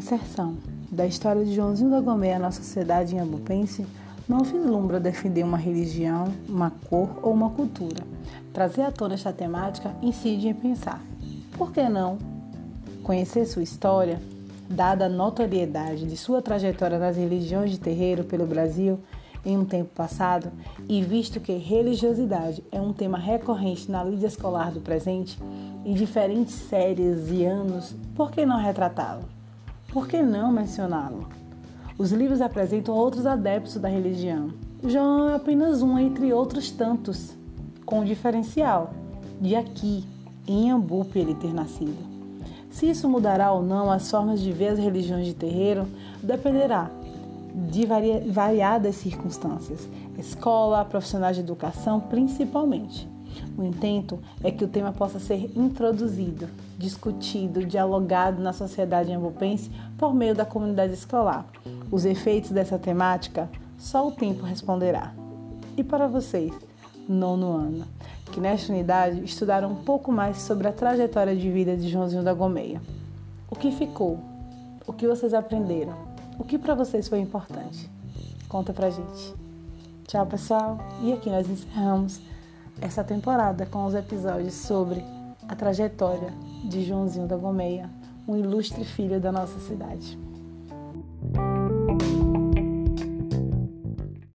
inserção da história de Joãozinho da Gomeia na sociedade ambupense não vislumbra defender uma religião, uma cor ou uma cultura. Trazer à tona esta temática incide em pensar: por que não conhecer sua história, dada a notoriedade de sua trajetória nas religiões de terreiro pelo Brasil em um tempo passado, e visto que religiosidade é um tema recorrente na lida escolar do presente, em diferentes séries e anos, por que não retratá-lo? Por que não mencioná-lo? Os livros apresentam outros adeptos da religião. João é apenas um entre outros tantos, com um diferencial de aqui, em Ambupe, ele ter nascido. Se isso mudará ou não as formas de ver as religiões de terreiro dependerá de variadas circunstâncias, escola, profissionais de educação, principalmente. O intento é que o tema possa ser introduzido, discutido, dialogado na sociedade ambupense por meio da comunidade escolar. Os efeitos dessa temática só o tempo responderá. E para vocês, nono ano, que nesta unidade estudaram um pouco mais sobre a trajetória de vida de Joãozinho da Gomeia. O que ficou? O que vocês aprenderam? O que para vocês foi importante? Conta pra gente. Tchau, pessoal. E aqui nós encerramos essa temporada com os episódios sobre a trajetória de Joãozinho da Gomeia, um ilustre filho da nossa cidade.